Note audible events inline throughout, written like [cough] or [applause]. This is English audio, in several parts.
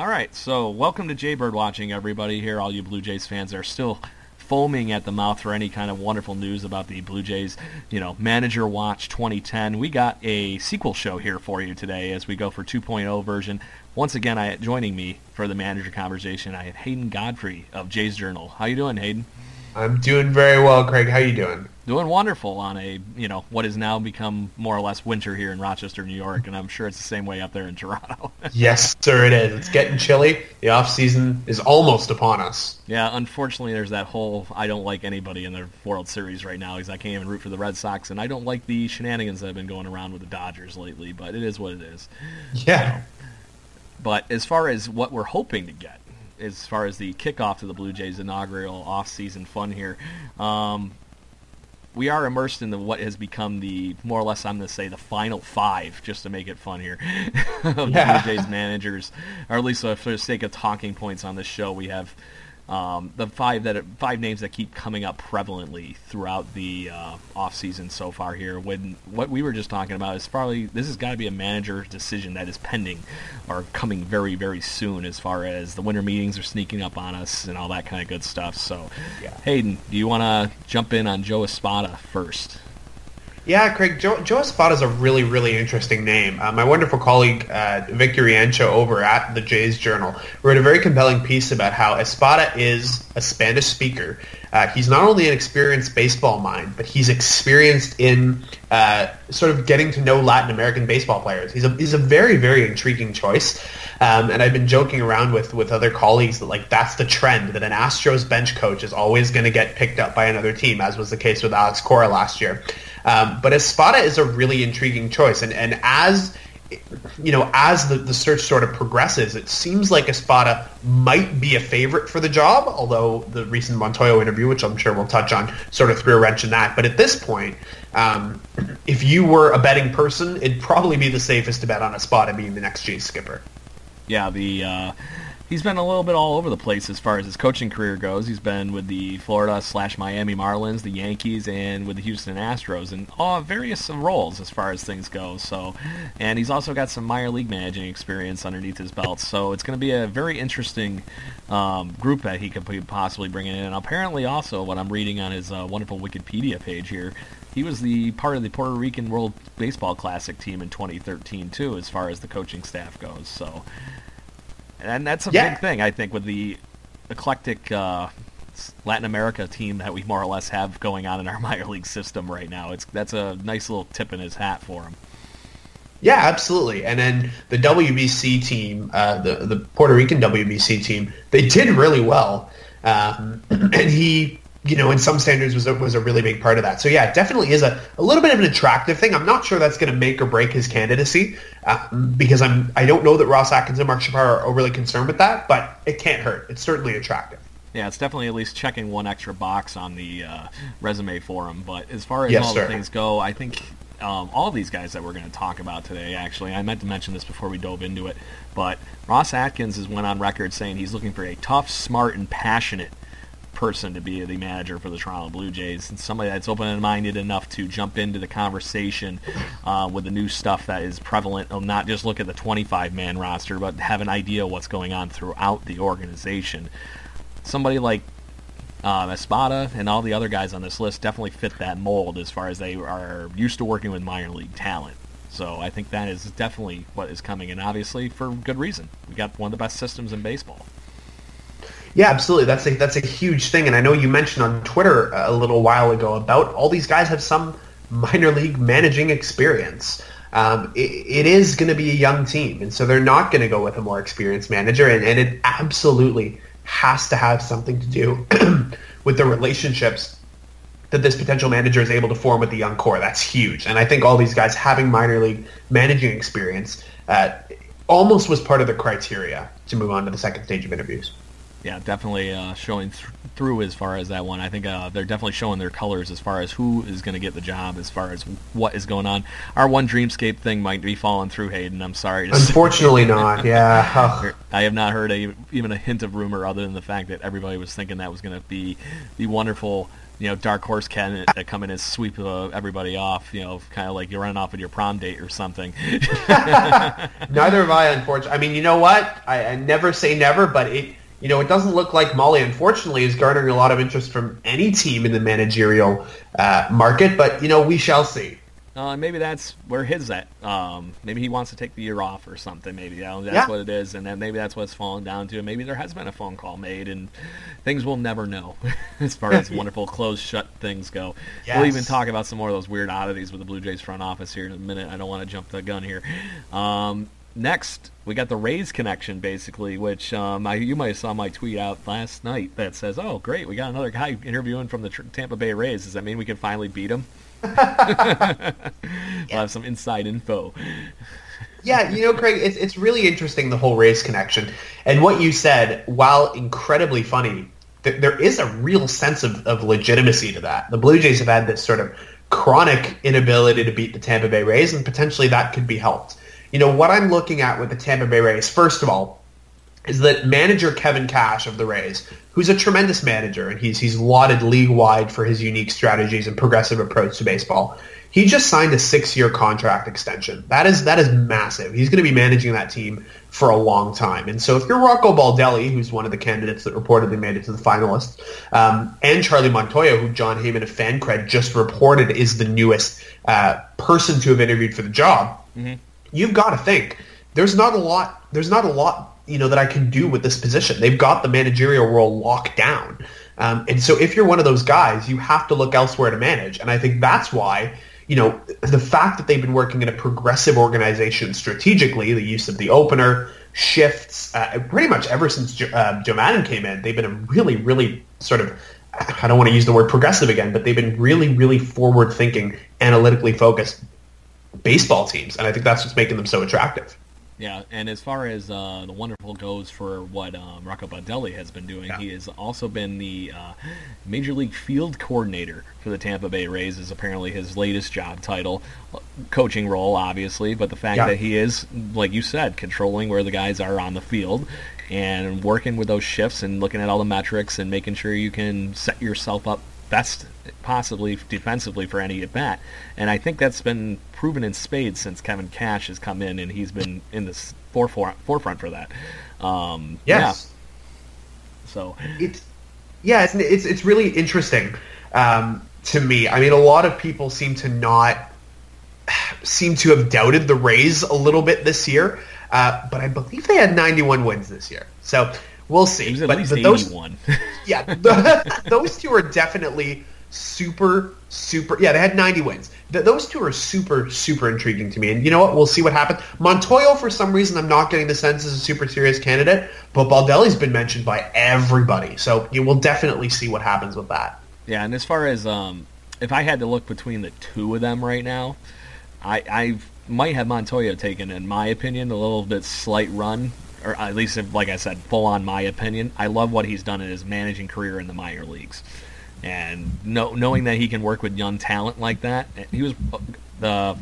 All right, so welcome to Jaybird Watching, everybody. Here, all you Blue Jays fans are still foaming at the mouth for any kind of wonderful news about the Blue Jays, you know, Manager Watch 2010. We got a sequel show here for you today as we go for 2.0 version. Once again, I joining me for the manager conversation, I have Hayden Godfrey of Jays Journal. How you doing, Hayden? I'm doing very well, Craig. How are you doing? Doing wonderful on a you know what has now become more or less winter here in Rochester, New York, and I'm sure it's the same way up there in Toronto. [laughs] yes, sir, it is. It's getting chilly. The off season is almost upon us. Yeah, unfortunately, there's that whole I don't like anybody in the World Series right now because I can't even root for the Red Sox, and I don't like the shenanigans that have been going around with the Dodgers lately. But it is what it is. Yeah. So, but as far as what we're hoping to get, as far as the kickoff to the Blue Jays' inaugural off-season fun here. Um, we are immersed in the what has become the more or less I'm going to say the final five, just to make it fun here, [laughs] of yeah. the Blue Jays managers, or at least for the sake of talking points on this show, we have um, the five that five names that keep coming up prevalently throughout the uh, off season so far here. When what we were just talking about is probably this has got to be a manager decision that is pending or coming very very soon. As far as the winter meetings are sneaking up on us and all that kind of good stuff. So, yeah. Hayden, do you want to jump in on Joe Espada first? Yeah, Craig, Joe, Joe Espada is a really, really interesting name. Uh, my wonderful colleague, uh, Victor over at the Jays Journal, wrote a very compelling piece about how Espada is a Spanish speaker. Uh, he's not only an experienced baseball mind, but he's experienced in uh, sort of getting to know Latin American baseball players. He's a, he's a very, very intriguing choice. Um, and I've been joking around with, with other colleagues that like that's the trend that an Astros bench coach is always going to get picked up by another team, as was the case with Alex Cora last year. Um, but Espada is a really intriguing choice, and and as you know, as the, the search sort of progresses, it seems like Espada might be a favorite for the job, although the recent Montoyo interview, which I'm sure we'll touch on, sort of threw a wrench in that. But at this point, um, if you were a betting person, it'd probably be the safest to bet on Espada being the next G skipper. Yeah, the uh, he's been a little bit all over the place as far as his coaching career goes. He's been with the Florida slash Miami Marlins, the Yankees, and with the Houston Astros, and all various roles as far as things go. So, and he's also got some minor league managing experience underneath his belt. So it's going to be a very interesting um, group that he could possibly bring in. And apparently, also what I'm reading on his uh, wonderful Wikipedia page here. He was the part of the Puerto Rican World Baseball Classic team in 2013 too, as far as the coaching staff goes. So, and that's a yeah. big thing I think with the eclectic uh, Latin America team that we more or less have going on in our [laughs] minor league system right now. It's that's a nice little tip in his hat for him. Yeah, absolutely. And then the WBC team, uh, the the Puerto Rican WBC team, they did really well. Um, [clears throat] and he you know, in some standards was a, was a really big part of that. So yeah, it definitely is a, a little bit of an attractive thing. I'm not sure that's going to make or break his candidacy uh, because I'm I don't know that Ross Atkins and Mark Shapiro are overly concerned with that, but it can't hurt. It's certainly attractive. Yeah, it's definitely at least checking one extra box on the uh, resume for him. But as far as yes, all sir. the things go, I think um, all these guys that we're going to talk about today, actually, I meant to mention this before we dove into it, but Ross Atkins has went on record saying he's looking for a tough, smart, and passionate person to be the manager for the Toronto Blue Jays, and somebody that's open-minded enough to jump into the conversation uh, with the new stuff that is prevalent. Of not just look at the 25-man roster, but have an idea of what's going on throughout the organization. Somebody like um, Espada and all the other guys on this list definitely fit that mold as far as they are used to working with minor league talent. So I think that is definitely what is coming, and obviously for good reason. We got one of the best systems in baseball. Yeah, absolutely. That's a that's a huge thing, and I know you mentioned on Twitter a little while ago about all these guys have some minor league managing experience. Um, it, it is going to be a young team, and so they're not going to go with a more experienced manager, and, and it absolutely has to have something to do [clears throat] with the relationships that this potential manager is able to form with the young core. That's huge. And I think all these guys having minor league managing experience uh, almost was part of the criteria to move on to the second stage of interviews. Yeah, definitely uh, showing th- through as far as that one. I think uh, they're definitely showing their colors as far as who is going to get the job, as far as what is going on. Our one Dreamscape thing might be falling through, Hayden. I'm sorry. Unfortunately, not. [laughs] Yeah. I have not heard a, even a hint of rumor other than the fact that everybody was thinking that was going to be the wonderful you know, dark horse candidate that come in and sweep uh, everybody off, you know, kind of like you're running off with your prom date or something. [laughs] Neither have I, unfortunately. I mean, you know what? I, I, never say never, but it, you know, it doesn't look like Molly, unfortunately, is garnering a lot of interest from any team in the managerial uh, market, but, you know, we shall see. Uh, maybe that's where his at. Um, maybe he wants to take the year off or something. Maybe you know, that's yeah. what it is, and then maybe that's what's fallen down to. Maybe there has been a phone call made, and things we'll never know [laughs] as far as [laughs] wonderful closed shut things go. Yes. We'll even talk about some more of those weird oddities with the Blue Jays front office here in a minute. I don't want to jump the gun here. Um, next, we got the Rays connection, basically, which um, I, you might have saw my tweet out last night that says, "Oh, great, we got another guy interviewing from the Tampa Bay Rays. Does that mean we can finally beat him?" [laughs] we'll have some inside info. yeah, you know, Craig, it's it's really interesting the whole Rays connection, and what you said, while incredibly funny, th- there is a real sense of, of legitimacy to that. The Blue Jays have had this sort of chronic inability to beat the Tampa Bay Rays, and potentially that could be helped. You know, what I'm looking at with the Tampa Bay Rays, first of all, is that manager Kevin Cash of the Rays, who's a tremendous manager, and he's he's lauded league wide for his unique strategies and progressive approach to baseball. He just signed a six-year contract extension. That is that is massive. He's going to be managing that team for a long time. And so if you're Rocco Baldelli, who's one of the candidates that reportedly made it to the finalists, um, and Charlie Montoyo, who Jon Heyman of FanRag just reported is the newest uh, person to have interviewed for the job, mm-hmm. You've got to think there's not a lot. There's not a lot you know that I can do with this position. They've got the managerial role locked down. Um, and so if you're one of those guys, you have to look elsewhere to manage. And I think that's why, you know, the fact that they've been working in a progressive organization strategically, the use of the opener, shifts, uh, pretty much ever since Joe, uh, Joe Maddon came in, they've been a really, really sort of, I don't want to use the word progressive again, but they've been really, really forward-thinking, analytically focused baseball teams. And I think that's what's making them so attractive. Yeah, and as far as uh, the wonderful goes for what um, Rocco Baldelli has been doing, yeah. he has also been the uh, Major League Field Coordinator for the Tampa Bay Rays. Is apparently his latest job title, coaching role, obviously, but the fact yeah. that he is, like you said, controlling where the guys are on the field and working with those shifts and looking at all the metrics and making sure you can set yourself up best possibly defensively for any at bat. And I think that's been proven in spades since Kevin Cash has come in, and he's been in the forefront forefront for that. Um, yes. Yeah. So it's yeah, it's it's it's really interesting um, to me. I mean, a lot of people seem to not [sighs] seem to have doubted the Rays a little bit this year, uh, but I believe they had 91 wins this year. So We'll see. but, but those, [laughs] yeah, [laughs] the, [laughs] those two are definitely super, super. Yeah, they had 90 wins. Those two are super, super intriguing to me. And you know what? We'll see what happens. Montoyo, for some reason, I'm not getting the sense is a super serious candidate, but Baldelli's been mentioned by everybody. So you will definitely see what happens with that. Yeah, and as far as um, if I had to look between the two of them right now, I, I might have Montoya taken, in my opinion, a little bit slight run or at least, like I said, full on my opinion. I love what he's done in his managing career in the minor leagues, and know, knowing that he can work with young talent like that. He was uh, the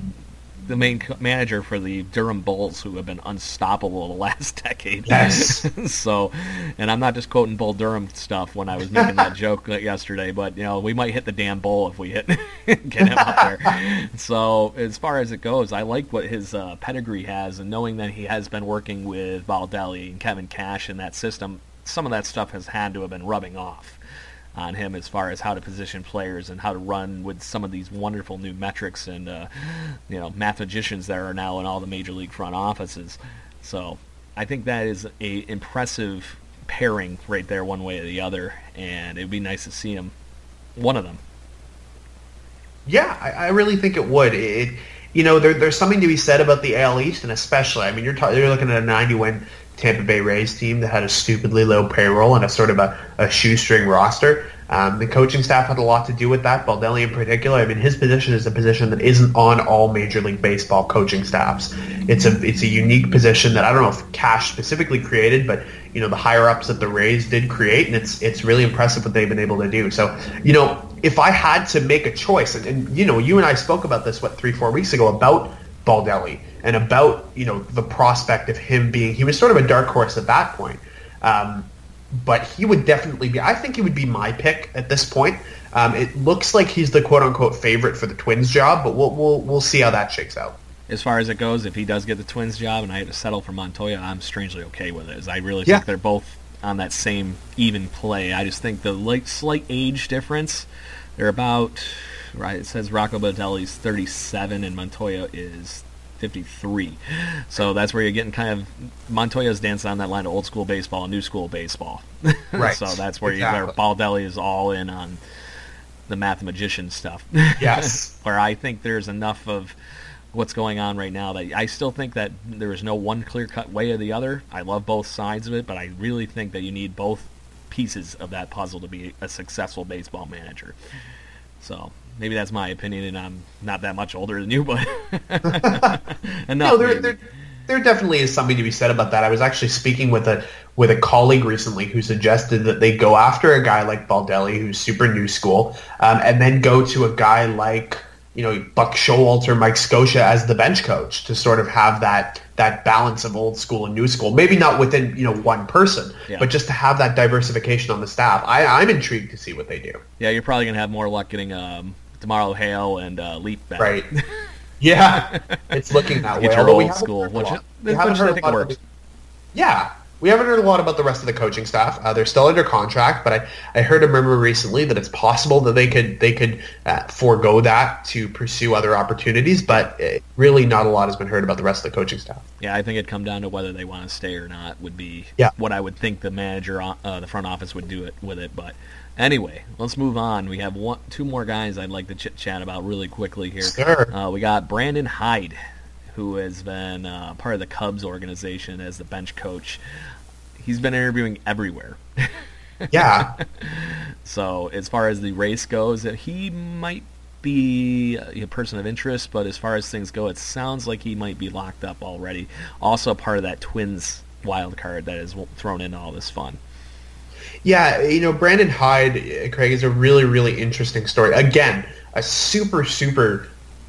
the main manager for the Durham Bulls, who have been unstoppable the last [laughs] decade. Yes. [laughs] so, and I'm not just quoting Bull Durham stuff when I was making that [laughs] joke yesterday, but you know we might hit the damn bull if we hit get him up there. so, as far as it goes, I like what his uh, pedigree has, and knowing that he has been working with Baldelli and Kevin Cash in that system, some of that stuff has had to have been rubbing off. On him as far as how to position players and how to run with some of these wonderful new metrics and uh, you know mathematicians that are now in all the major league front offices. So I think that is a impressive pairing right there, one way or the other, and it'd be nice to see him, one of them. Yeah, I, I really think it would. It, you know, there, there's something to be said about the AL East, and especially, I mean, you're ta- you're looking at a 90 win Tampa Bay Rays team that had a stupidly low payroll and a sort of a, a shoestring roster. Um, the coaching staff had a lot to do with that. Baldelli in particular. I mean, his position is a position that isn't on all Major League Baseball coaching staffs. It's a it's a unique position that I don't know if Cash specifically created, but you know the higher ups at the Rays did create, and it's it's really impressive what they've been able to do. So you know, if I had to make a choice, and, and you know, you and I spoke about this what three four weeks ago about Baldelli and about you know the prospect of him being he was sort of a dark horse at that point. Um, but he would definitely be. I think he would be my pick at this point. Um, it looks like he's the quote unquote favorite for the Twins job, but we'll we'll we'll see how that shakes out. As far as it goes, if he does get the Twins job and I had to settle for Montoya, I'm strangely okay with it. As I really Yeah. think they're both on that same even play. I just think the light, slight age difference. They're about right. It says Rocco Baldelli's 37 and Montoya is 53. So that's where you're getting kind of Montoya's dancing on that line of old school baseball and new school baseball. [laughs] Right. so that's where you Exactly. where Baldelli is all in on the mathematician stuff. [laughs] Yes. [laughs] where I think there's enough of what's going on right now that I still think that there is no one clear cut way or the other. I love both sides of it, but I really think that you need both pieces of that puzzle to be a successful baseball manager. So maybe that's my opinion, and I'm not that much older than you, but [laughs] enough. No, there, there, there definitely is something to be said about that. I was actually speaking with a with a colleague recently who suggested that they go after a guy like Baldelli, who's super new school, um, and then go to a guy like you know Buck Showalter, Mike Scioscia as the bench coach to sort of have that that balance of old school and new school. Maybe not within you know one person, Yeah. but just to have that diversification on the staff. I, I'm intrigued to see what they do. yeah, you're probably gonna have more luck getting um, DeMarlo Hale and uh, Leap back. Right. [laughs] Yeah, it's looking that Get way. your Although we old haven't school, heard a which- lot. which We haven't heard a think lot works. about- Yeah, we haven't heard a lot about the rest of the coaching staff. Uh, they're still under contract, but I, I heard a rumor recently that it's possible that they could they could uh, forego that to pursue other opportunities. But uh, really, not a lot has been heard about the rest of the coaching staff. Yeah, I think it'd come down to whether they want to stay or not. Would be Yeah. what I would think the manager, uh, the front office would do it with it. But anyway, let's move on. We have one, two more guys I'd like to chit chat about really quickly here. Sure. Uh, we got Brandon Hyde, who has been uh, part of the Cubs organization as the bench coach. He's been interviewing everywhere. [laughs] Yeah, [laughs] So as far as the race goes, uh, he might be a person of interest, but as far as things go, it sounds like he might be locked up already. Also part of that Twins wild card that is thrown into all this fun. Yeah, you know, Brandon Hyde, Craig, is a really, really interesting story. Again, a super, super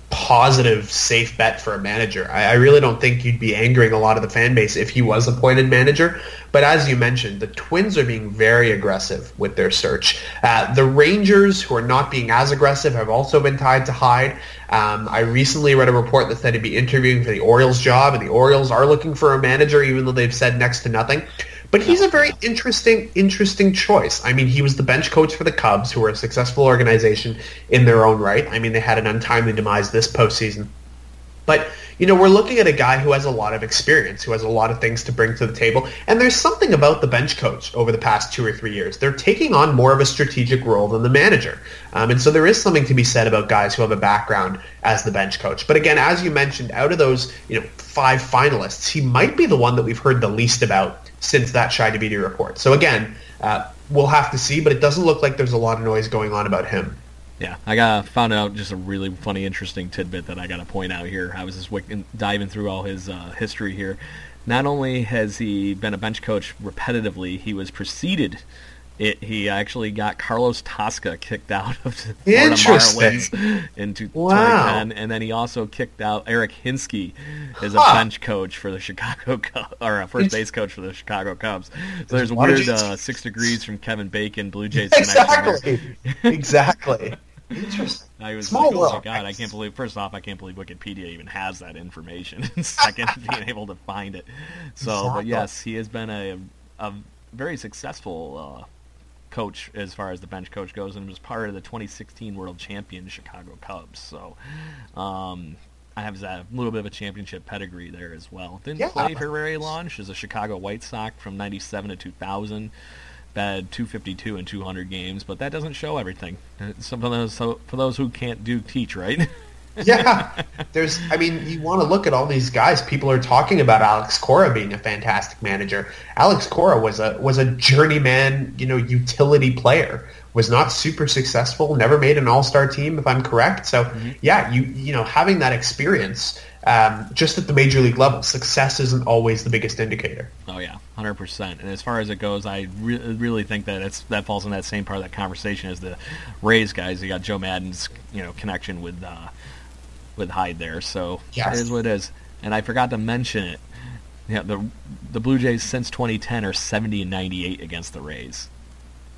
positive, safe bet for a manager. I, I really don't think you'd be angering a lot of the fan base if he was appointed manager. But as you mentioned, the Twins are being very aggressive with their search. Uh, the Rangers, who are not being as aggressive, have also been tied to Hyde. Um, I recently read a report that said he'd be interviewing for the Orioles job, and the Orioles are looking for a manager, even though they've said next to nothing. But he's a very interesting, interesting choice. I mean, he was the bench coach for the Cubs, who were a successful organization in their own right. I mean, they had an untimely demise this postseason. But, you know, we're looking at a guy who has a lot of experience, who has a lot of things to bring to the table. And there's something about the bench coach over the past two or three years. They're taking on more of a strategic role than the manager. Um, and so there is something to be said about guys who have a background as the bench coach. But again, as you mentioned, out of those, you know, five finalists, he might be the one that we've heard the least about since that Shi Davidi report. So again, uh, we'll have to see, but it doesn't look like there's a lot of noise going on about him. Yeah, I got found out just a really funny, interesting tidbit that I got to point out here. I was just wick- diving through all his uh, history here. Not only has he been a bench coach repetitively, he was preceded. It, he actually got Carlos Tosca kicked out of the [laughs] Florida. Marlins in two- Wow. 2010, and then he also kicked out Eric Hinske as a Huh. bench coach for the Chicago [laughs] Cubs, or a first It's- base coach for the Chicago Cubs. So there's a a weird uh, six degrees from Kevin Bacon Blue Jays. [laughs] Exactly. exactly. Interesting. I was Small like, oh my god, I can't believe. First off, I can't believe Wikipedia even has that information. And second, being able to find it. So, but yes, he has been a a very successful uh, coach as far as the bench coach goes, and was part of the 2016 World Champion Chicago Cubs. So um, I have a little bit of a championship pedigree there as well. Didn't Yeah. play for very long. She was a Chicago White Sox from 97 to 2000. Bad 252 and 200 games, but that doesn't show everything. Those, so for those who can't do teach, right? [laughs] yeah, there's. I mean, you want to look at all these guys. People are talking about Alex Cora being a fantastic manager. Alex Cora was a was a journeyman, you know, utility player. Was not super successful. Never made an All Star team, if I'm correct. So, yeah, you you know, having that experience um, just at the major league level, success isn't always the biggest indicator. Oh yeah, hundred percent. And as far as it goes, I re- really think that it's that falls in that same part of that conversation as the Rays guys. You got Joe Maddon's you know connection with uh, with Hyde there, so Yes. it is what it is. And I forgot to mention it. Yeah, the the Blue Jays since 2010 are 70 and 98 against the Rays.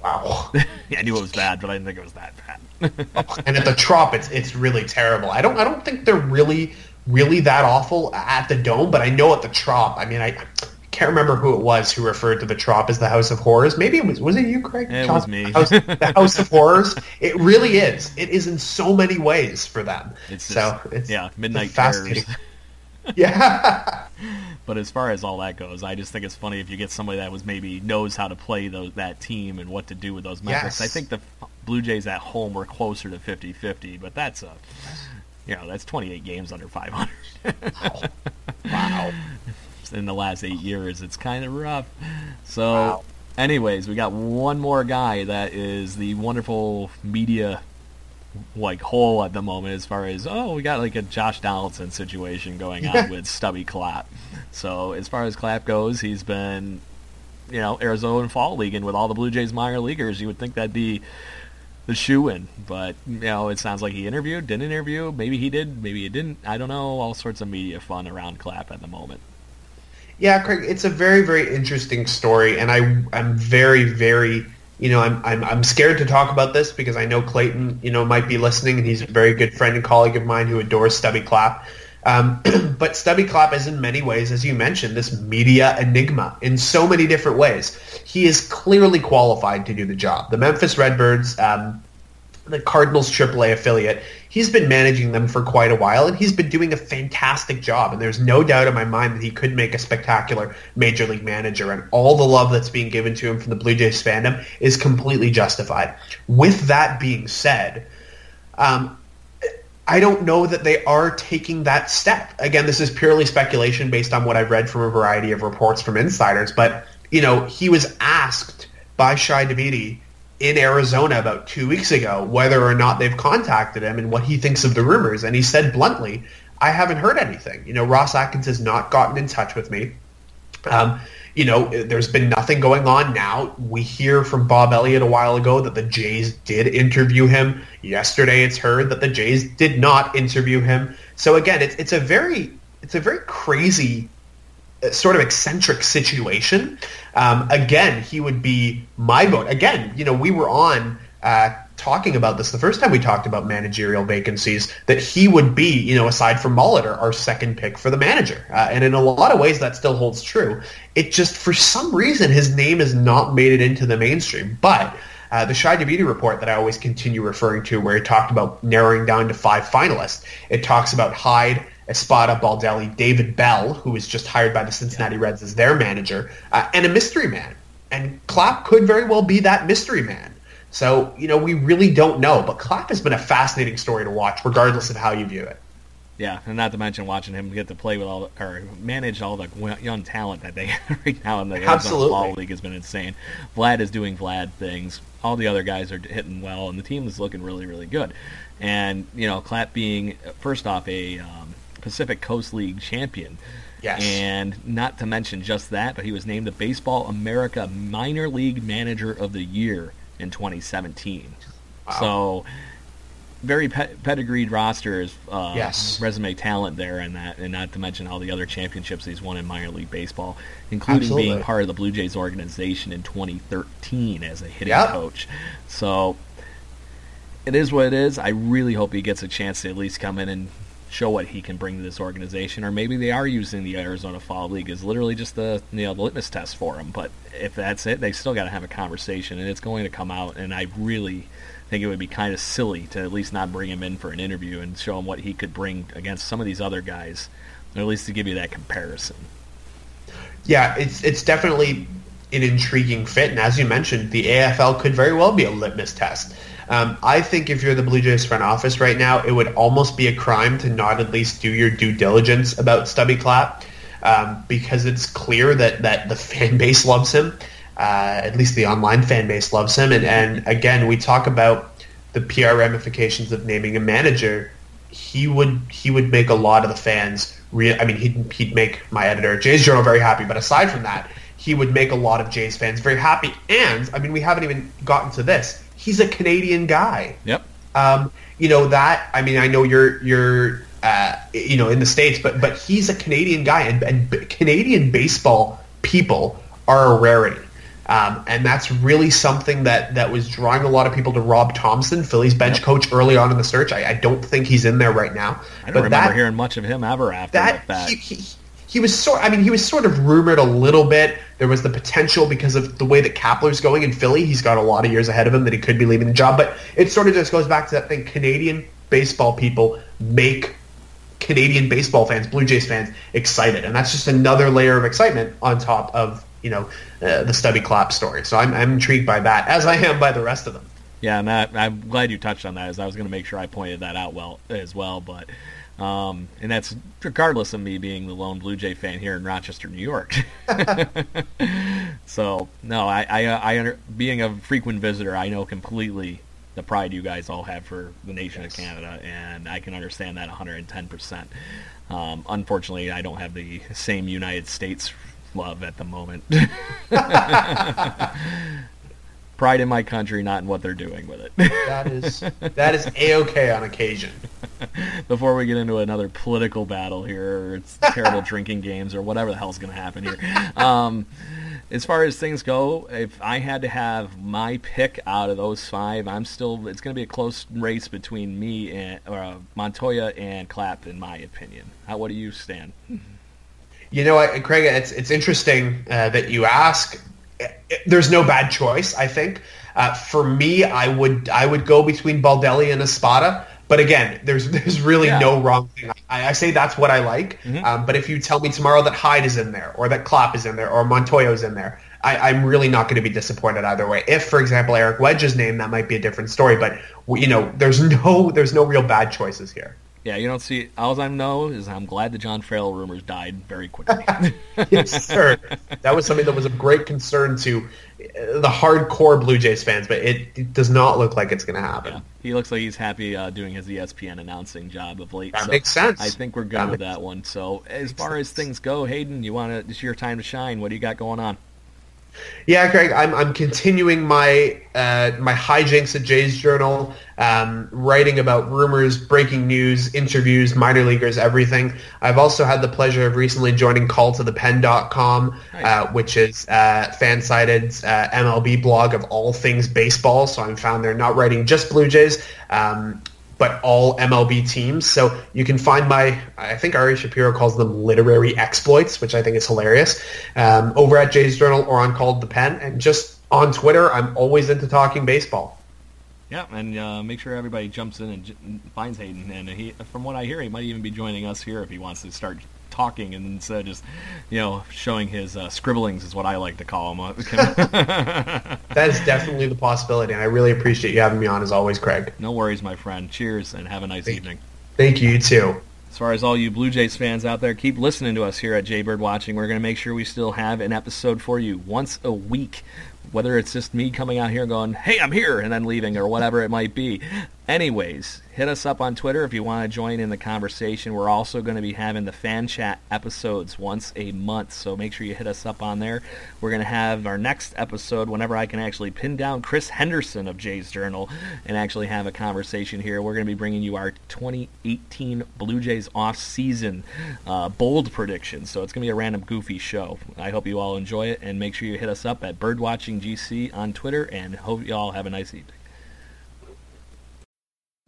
Wow. Yeah, [laughs] I knew it was bad, but I didn't think it was that bad. Oh, and at the Trop, it's it's really terrible. I don't I don't think they're really really that awful at the Dome, but I know at the Trop. I mean, I can't remember who it was who referred to the Trop as the House of Horrors. Maybe it was was it you, Craig? It was me. House, the House of Horrors. It really is. It is in so many ways for them. It's so just- it's yeah, it's midnight fascinating. terrors. Yeah. [laughs] But as far as all that goes, I just think it's funny if you get somebody that was maybe knows how to play those, that team and what to do with those metrics. Yes. I think the Blue Jays at home were closer to 50-50, but that's a you know, that's 28 games under 500. wow. [laughs] In the last 8 years, it's kind of rough. So Wow. anyways, we got one more guy that is the wonderful media like hole at the moment as far as oh we got like a Josh Donaldson situation going on with Stubby Clapp. So as far as Clapp goes, he's been you know Arizona Fall League and with all the Blue Jays minor leaguers, you would think that'd be the shoe in. But you know it sounds like he interviewed, didn't interview, maybe he did, maybe he didn't. I don't know. All sorts of media fun around Clapp at the moment. Yeah, Craig, it's a very, very interesting story, and I, I'm very, very, you know, I'm, I'm, I'm scared to talk about this because I know Clayton, you know, might be listening, and he's a very good friend and colleague of mine who adores Stubby Clapp. Um, [clears throat] but Stubby Clapp is in many ways, as you mentioned, this media enigma in so many different ways. He is clearly qualified to do the job. The Memphis Redbirds, um, the Cardinals AAA affiliate. He's been managing them for quite a while, and he's been doing a fantastic job. And there's no doubt in my mind that he could make a spectacular major league manager. And all the love that's being given to him from the Blue Jays fandom is completely justified. With that being said, um, I don't know that they are taking that step. Again, this is purely speculation based on what I've read from a variety of reports from insiders. But you know, he was asked by Shi Davidi in Arizona about two weeks ago whether or not they've contacted him and what he thinks of the rumors, and he said bluntly, "I haven't heard anything. You know, Ross Atkins has not gotten in touch with me." Um, you know, there's been nothing going on now. We hear from Bob Elliott a while ago that the Jays did interview him. Yesterday, it's heard that the Jays did not interview him. So again, it's it's a very it's a very crazy sort of eccentric situation. Um, again, he would be my vote. Again, you know, we were on uh, talking about this the first time we talked about managerial vacancies, that he would be, you know, aside from Molitor, our second pick for the manager. Uh, and in a lot of ways, that still holds true. It just, for some reason, his name has not made it into the mainstream. But uh, the Shi Davidi report that I always continue referring to, where he talked about narrowing down to five finalists, it talks about Hyde, Espada, Baldelli, David Bell, who was just hired by the Cincinnati Reds as their manager, uh, and a mystery man. And Clapp could very well be that mystery man. So, you know, we really don't know. But Clapp has been a fascinating story to watch, regardless of how you view it. Yeah, and not to mention watching him get to play with all the, or manage all the young talent that they [laughs] have right now in the Arizona Absolutely. Fall League has been insane. Vlad is doing Vlad things. All the other guys are hitting well, and the team is looking really, really good. And you know, Clapp being first off a um, Pacific Coast League champion. Yes. And not to mention just that, but he was named the Baseball America Minor League Manager of the Year in 2017. Wow. So very pe- pedigreed roster is uh, Yes. resume talent there and that and not to mention all the other championships he's won in minor league baseball including being part of the blue jays organization in 2013 as a hitting Yep. coach so it is what it is i really hope he gets a chance to at least come in and show what he can bring to this organization, or maybe they are using the Arizona Fall League as literally just the you know the litmus test for him. But if that's it, they still got to have a conversation, and it's going to come out. And I really think it would be kind of silly to at least not bring him in for an interview and show him what he could bring against some of these other guys, or at least to give you that comparison. Yeah, it's it's definitely an intriguing fit, and as you mentioned, the AFL could very well be a litmus test. Um, I think if you're the Blue Jays front office right now, it would almost be a crime to not at least do your due diligence about Stubby Clapp um, because it's clear that, that the [laughs] fan base loves him. Uh, at least the online fan base loves him. And, and again, we talk about the PR ramifications of naming a manager. He would he would make a lot of the fans. Re- I mean, he'd he'd make my editor Jays Journal very happy. But aside from that, he would make a lot of Jays fans very happy. And I mean, we haven't even gotten to this he's a Canadian guy. Yep. Um, you know that. I mean, I know you're you're uh, you know in the states, but but he's a Canadian guy, and, and Canadian baseball people are a rarity. Um, and that's really something that, that was drawing a lot of people to Rob Thompson, Philly's bench yep. coach, early on in the search. I, I, don't think he's in there right now. I don't remember that, hearing much of him ever after that. that. He, he, he was sort. I mean, he was sort of rumored a little bit. There was the potential because of the way that Kapler's going in Philly. He's got a lot of years ahead of him that he could be leaving the job. But it sort of just goes back to that thing: Canadian baseball people make Canadian baseball fans, Blue Jays fans, excited, and that's just another layer of excitement on top of you know uh, the Stubby Clapp story. So I'm, I'm intrigued by that, as I am by the rest of them. Yeah, and that, I'm glad you touched on that, as I was going to make sure I pointed that out well as well, but. Um, and that's regardless of me being the lone Blue Jay fan here in Rochester, New York. [laughs] [laughs] so no, I, I, I, being a frequent visitor, I know completely the pride you guys all have for the nation yes. of Canada, and I can understand that 110%. Um, unfortunately, I don't have the same United States love at the moment. [laughs] pride in my country, not in what they're doing with it. that is that is a okay on occasion. [laughs] Before we get into another political battle here, or it's terrible [laughs] drinking games, or whatever the hell's going to happen here. Um, as far as things go, if I had to have my pick out of those five, I'm still. It's going to be a close race between me and uh, Montoya and Clapp, in my opinion. How? What do you stand? You know, Craig, it's it's interesting uh, that you ask there's no bad choice. I think uh, for me, I would I would go between Baldelli and Espada. But again, there's [laughs] there's really yeah. no wrong thing. I, I, say that's what I like. Mm-hmm. Um, but if you tell me tomorrow that Hyde is in there, or that Clapp is in there, or Montoya is in there, I, am really not going to be disappointed either way. If, for example, Eric Wedge is named, that might be a different story. But you know, there's [laughs] no there's no real bad choices here. Yeah, you don't see. All I know is I'm glad the John Farrell rumors died very quickly. [laughs] yes, sir. That was something that was of great concern to uh, the hardcore Blue Jays fans, but it, it does not look like it's going to happen. Yeah. He looks like he's happy uh, doing his ESPN announcing job of late. That so makes sense. I think we're good that with that one. So as far sense. as things go, Hayden, you want to? It's your time to shine. What do you got going on? Yeah, Craig, I'm, I'm continuing my uh, my hijinks at Jays Journal, um, writing about rumors, breaking news, interviews, minor leaguers, everything. I've also had the pleasure of recently joining calltothepen.com, nice. uh, which is uh, FanSided's uh, MLB blog of all things baseball. So I'm found there not writing just Blue Jays. Um, but all MLB teams. So you can find my, I think Ari Shapiro calls them literary exploits, which I think is hilarious, um, over at Jays Journal or on Call to the Pen. And just on Twitter, I'm always into talking baseball. Yeah, and uh, make sure everybody jumps in and j- finds Hayden. And he, from what I hear, he might even be joining us here if he wants to start talking and instead of just, you know, showing his uh, scribblings is what I like to call them. [laughs] that is definitely the possibility, and I really appreciate you having me on as always, Craig. No worries, my friend. Cheers, and have a nice thank, evening. Thank you, you too. As far as all you Blue Jays fans out there, keep listening to us here at Jaybird Watching. We're going to make sure we still have an episode for you once a week whether it's just me coming out here and going, hey, I'm here, and then leaving, or whatever it might be. Anyways, hit us up on Twitter if you want to join in the conversation. We're also going to be having the fan chat episodes once a month, so make sure you hit us up on there. We're going to have our next episode whenever I can actually pin down Chris Henderson of Jays Journal and actually have a conversation here. We're going to be bringing you our 2018 Blue Jays off-season uh, bold predictions, so it's going to be a random goofy show. I hope you all enjoy it, and make sure you hit us up at BirdwatchingGC on Twitter, and hope you all have a nice evening.